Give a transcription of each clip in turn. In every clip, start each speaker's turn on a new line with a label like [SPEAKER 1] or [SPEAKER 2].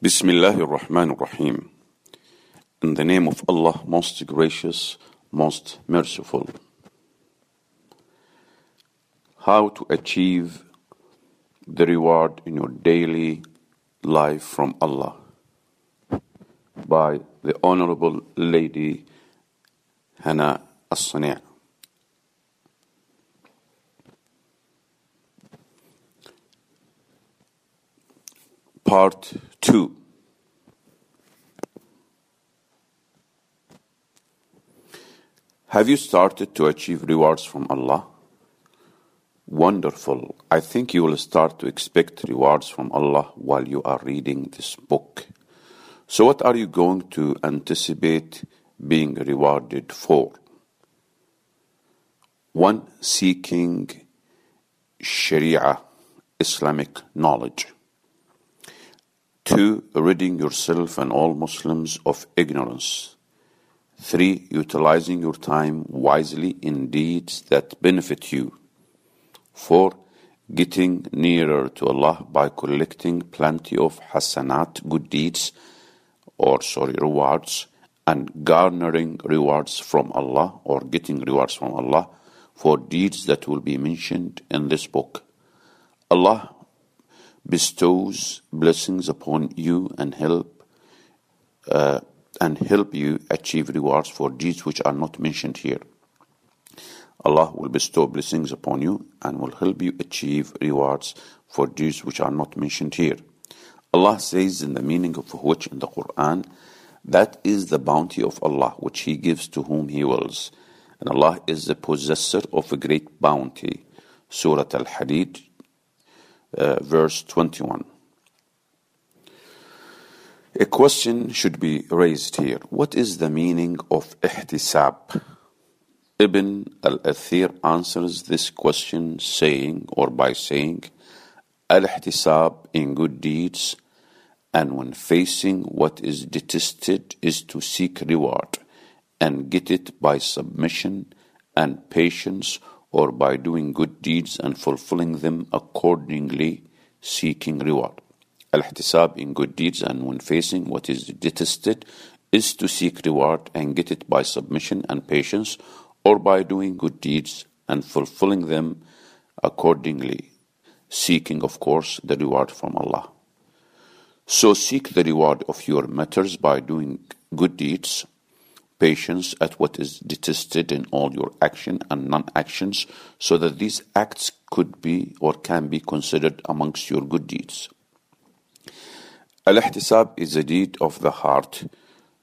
[SPEAKER 1] Bismillah ar-Rahman ar-Rahim. In the name of Allah, most gracious, most merciful. How to achieve the reward in your daily life from Allah by the Honorable Lady Hana As-Sani' Part 2 Have you started to achieve rewards from Allah? Wonderful. I think you will start to expect rewards from Allah while you are reading this book. So, what are you going to anticipate being rewarded for? One, seeking Sharia, Islamic knowledge. Two, ridding yourself and all Muslims of ignorance. Three, utilizing your time wisely in deeds that benefit you. Four, getting nearer to Allah by collecting plenty of hasanat, good deeds, or sorry, rewards, and garnering rewards from Allah or getting rewards from Allah for deeds that will be mentioned in this book. Allah bestows blessings upon you and help uh, and help you achieve rewards for deeds which are not mentioned here. Allah will bestow blessings upon you and will help you achieve rewards for deeds which are not mentioned here. Allah says in the meaning of which in the Quran, that is the bounty of Allah which He gives to whom He wills. And Allah is the possessor of a great bounty. Surah Al Hadid, uh, verse 21. A question should be raised here. What is the meaning of ihtisab? Ibn al-Athir answers this question saying or by saying al-ihtisab in good deeds and when facing what is detested is to seek reward and get it by submission and patience or by doing good deeds and fulfilling them accordingly seeking reward. Al-ihtisab in good deeds and when facing what is detested is to seek reward and get it by submission and patience or by doing good deeds and fulfilling them accordingly, seeking, of course, the reward from Allah. So seek the reward of your matters by doing good deeds, patience at what is detested in all your action and non-actions, so that these acts could be or can be considered amongst your good deeds. Al-ihtisab is a deed of the heart,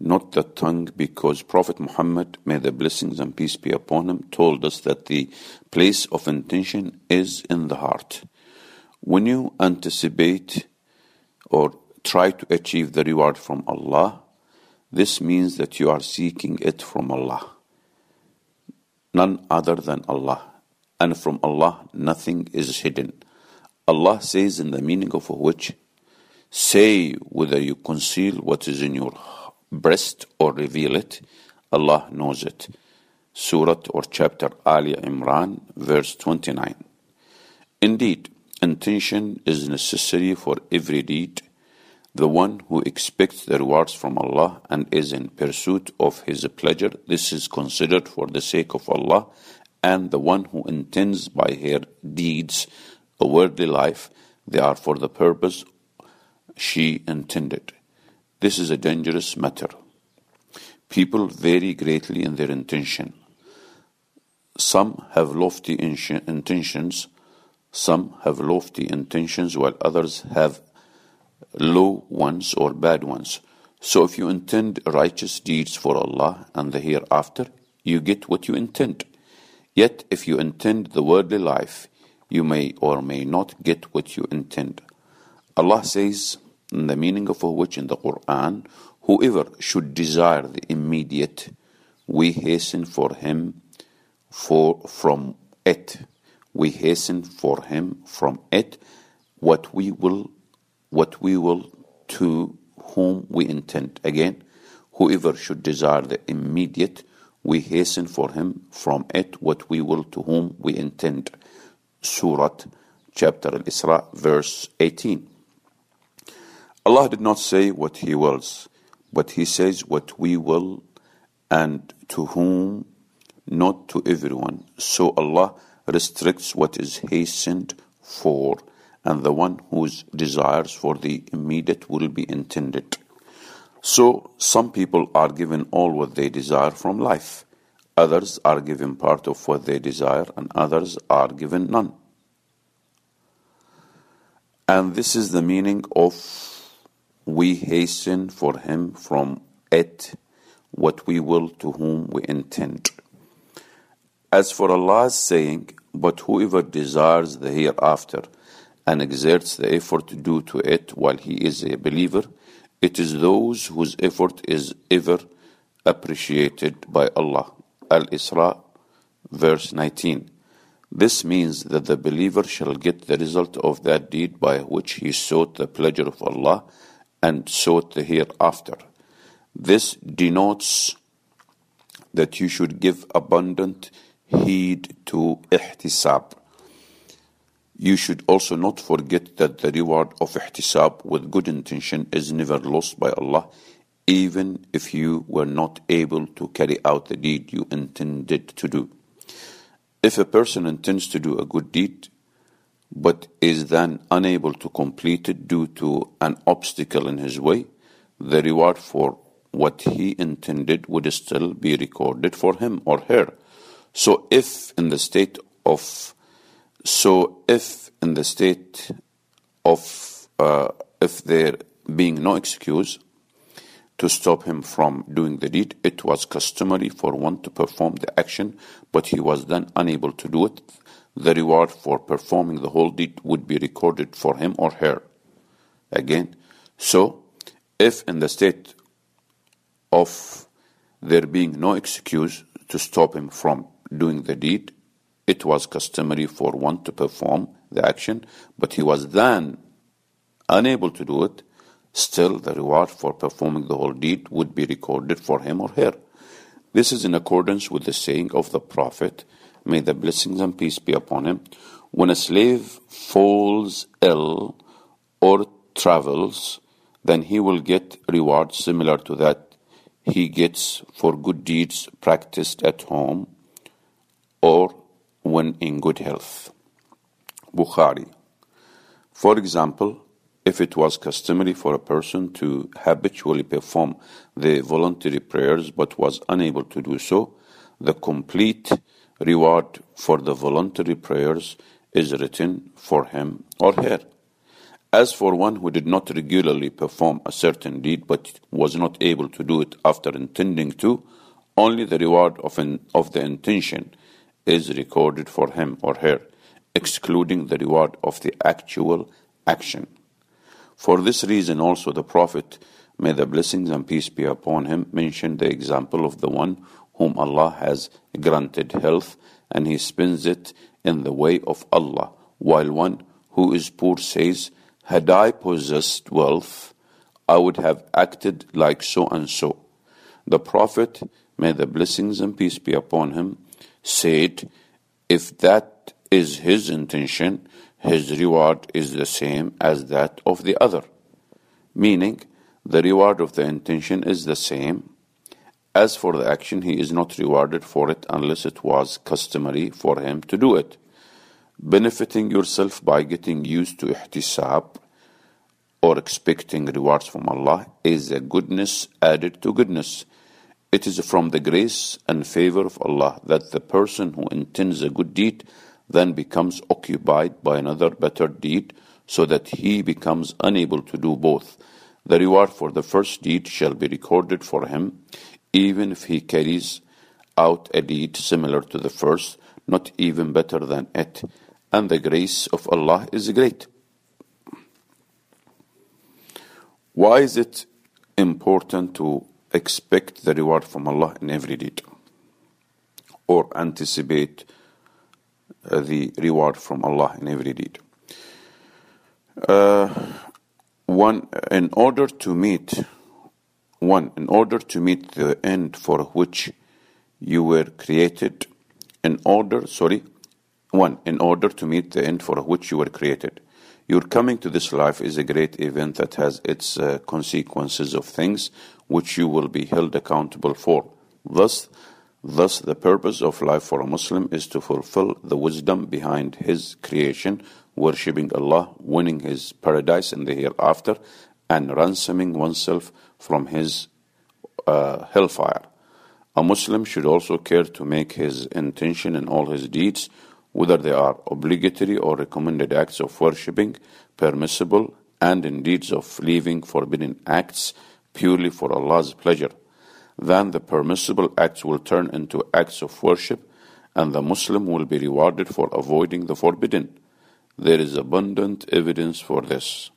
[SPEAKER 1] not the tongue, because Prophet Muhammad, may the blessings and peace be upon him, told us that the place of intention is in the heart. When you anticipate or try to achieve the reward from Allah, this means that you are seeking it from Allah, none other than Allah, and from Allah nothing is hidden. Allah says in the meaning of which, say whether you conceal what is in your breast or reveal it, Allah knows it. Surah or chapter Ali Imran, verse 29. Indeed, intention is necessary for every deed. The one who expects the rewards from Allah and is in pursuit of His pleasure, this is considered for the sake of Allah, and the one who intends by her deeds a worldly life, they are for the purpose she intended. This is a dangerous matter. People vary greatly in their intention. Some have lofty intentions, some have lofty intentions, while others have low ones or bad ones. So if you intend righteous deeds for Allah and the hereafter, you get what you intend. Yet if you intend the worldly life, you may or may not get what you intend. Allah says, in the meaning of which in the Quran, whoever should desire the immediate, we hasten for him for from it. We hasten for him from it what we will what we will to whom we intend. Again, whoever should desire the immediate, we hasten for him from it what we will to whom we intend. Surah chapter Al-Isra verse 18. Allah did not say what He wills, but He says what we will and to whom, not to everyone. So Allah restricts what is hastened for, and the one whose desires for the immediate will be intended. So some people are given all what they desire from life. Others are given part of what they desire, and others are given none. And this is the meaning of we hasten for him from it what we will to whom we intend. As for Allah's saying, but whoever desires the hereafter and exerts the effort do to it while he is a believer, it is those whose effort is ever appreciated by Allah. Al Isra, verse 19. This means that the believer shall get the result of that deed by which he sought the pleasure of Allah and sought the hereafter. This denotes that you should give abundant heed to ihtisab. You should also not forget that the reward of ihtisab with good intention is never lost by Allah, even if you were not able to carry out the deed you intended to do. If a person intends to do a good deed, but is then unable to complete it due to an obstacle in his way, the reward for what he intended would still be recorded for him or her. So if in the state of so if in the state of uh, if there being no excuse to stop him from doing the deed, it was customary for one to perform the action, but he was then unable to do it. The reward for performing the whole deed would be recorded for him or her. Again, so if in the state of there being no excuse to stop him from doing the deed, it was customary for one to perform the action, but he was then unable to do it, still the reward for performing the whole deed would be recorded for him or her. This is in accordance with the saying of the Prophet, may the blessings and peace be upon him, when a slave falls ill or travels, then he will get reward similar to that he gets for good deeds practiced at home or when in good health. Bukhari. For example, if it was customary for a person to habitually perform the voluntary prayers but was unable to do so, the complete reward for the voluntary prayers is written for him or her. As for one who did not regularly perform a certain deed but was not able to do it after intending to, only the reward of, an, of the intention is recorded for him or her, excluding the reward of the actual action. For this reason also the Prophet, may the blessings and peace be upon him, mentioned the example of the one whom Allah has granted health and he spends it in the way of Allah, while one who is poor says, Had I possessed wealth, I would have acted like so and so. The Prophet, may the blessings and peace be upon him, said, If that is his intention, his reward is the same as that of the other. Meaning, the reward of the intention is the same. As for the action, he is not rewarded for it unless it was customary for him to do it. Benefiting yourself by getting used to ihtisab or expecting rewards from Allah is a goodness added to goodness. It is from the grace and favor of Allah that the person who intends a good deed then becomes occupied by another better deed so that he becomes unable to do both. The reward for the first deed shall be recorded for him, even if he carries out a deed similar to the first, not even better than it. And the grace of Allah is great. Why is it important to expect the reward from Allah in every deed or anticipate uh, the reward from Allah in every deed. Uh, one, in order to meet, one, in order to meet the end for which you were created, in order, sorry, one, in order to meet the end for which you were created, Your coming to this life is a great event that has its uh, consequences of things which you will be held accountable for. Thus, thus the purpose of life for a Muslim is to fulfill the wisdom behind his creation, worshipping Allah, winning his paradise in the hereafter, and ransoming oneself from his uh, hellfire. A Muslim should also care to make his intention in all his deeds, whether they are obligatory or recommended acts of worshipping, permissible, and in deeds of leaving forbidden acts purely for Allah's pleasure. Then the permissible acts will turn into acts of worship, and the Muslim will be rewarded for avoiding the forbidden. There is abundant evidence for this.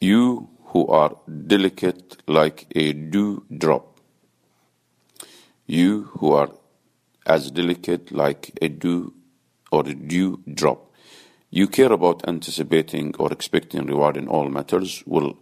[SPEAKER 1] You who are delicate like a dew drop you who are as delicate like a dew or a dew drop. You care about anticipating or expecting reward in all matters will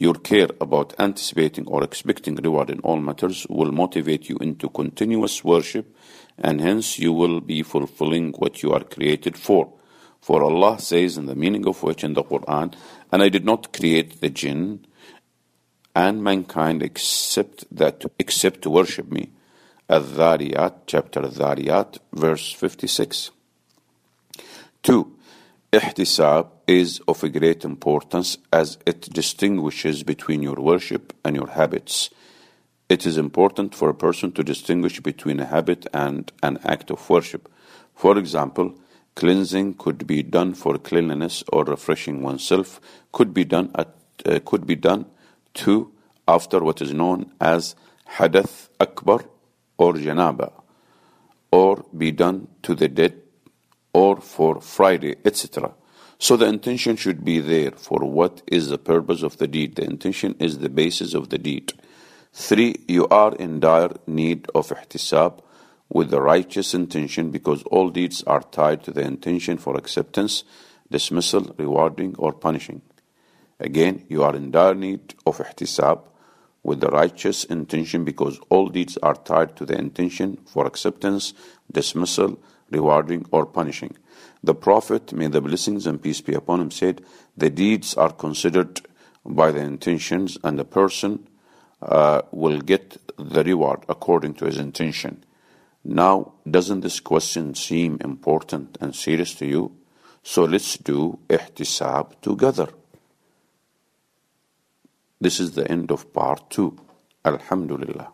[SPEAKER 1] your care about anticipating or expecting reward in all matters will motivate you into continuous worship and hence you will be fulfilling what you are created for. For Allah says in the meaning of which in the Quran, and I did not create the jinn and mankind except that except to worship me. Al-Dhariyat, chapter Al-Dhariyat, verse 56. 2. Ihtisab is of a great importance as it distinguishes between your worship and your habits. It is important for a person to distinguish between a habit and an act of worship. For example, cleansing could be done for cleanliness or refreshing oneself could be done at uh, could be done too after what is known as hadath akbar or janaba, or be done to the dead, or for Friday, etc. So the intention should be there for what is the purpose of the deed. The intention is the basis of the deed. Three, you are in dire need of ihtisab with the righteous intention because all deeds are tied to the intention for acceptance, dismissal, rewarding, or punishing. Again, you are in dire need of ihtisab with the righteous intention because all deeds are tied to the intention for acceptance, dismissal, rewarding, or punishing. The Prophet, may the blessings and peace be upon him, said, The deeds are considered by the intentions, and the person uh, will get the reward according to his intention. Now, doesn't this question seem important and serious to you? So let's do ihtisab together. This is the end of part two. Alhamdulillah.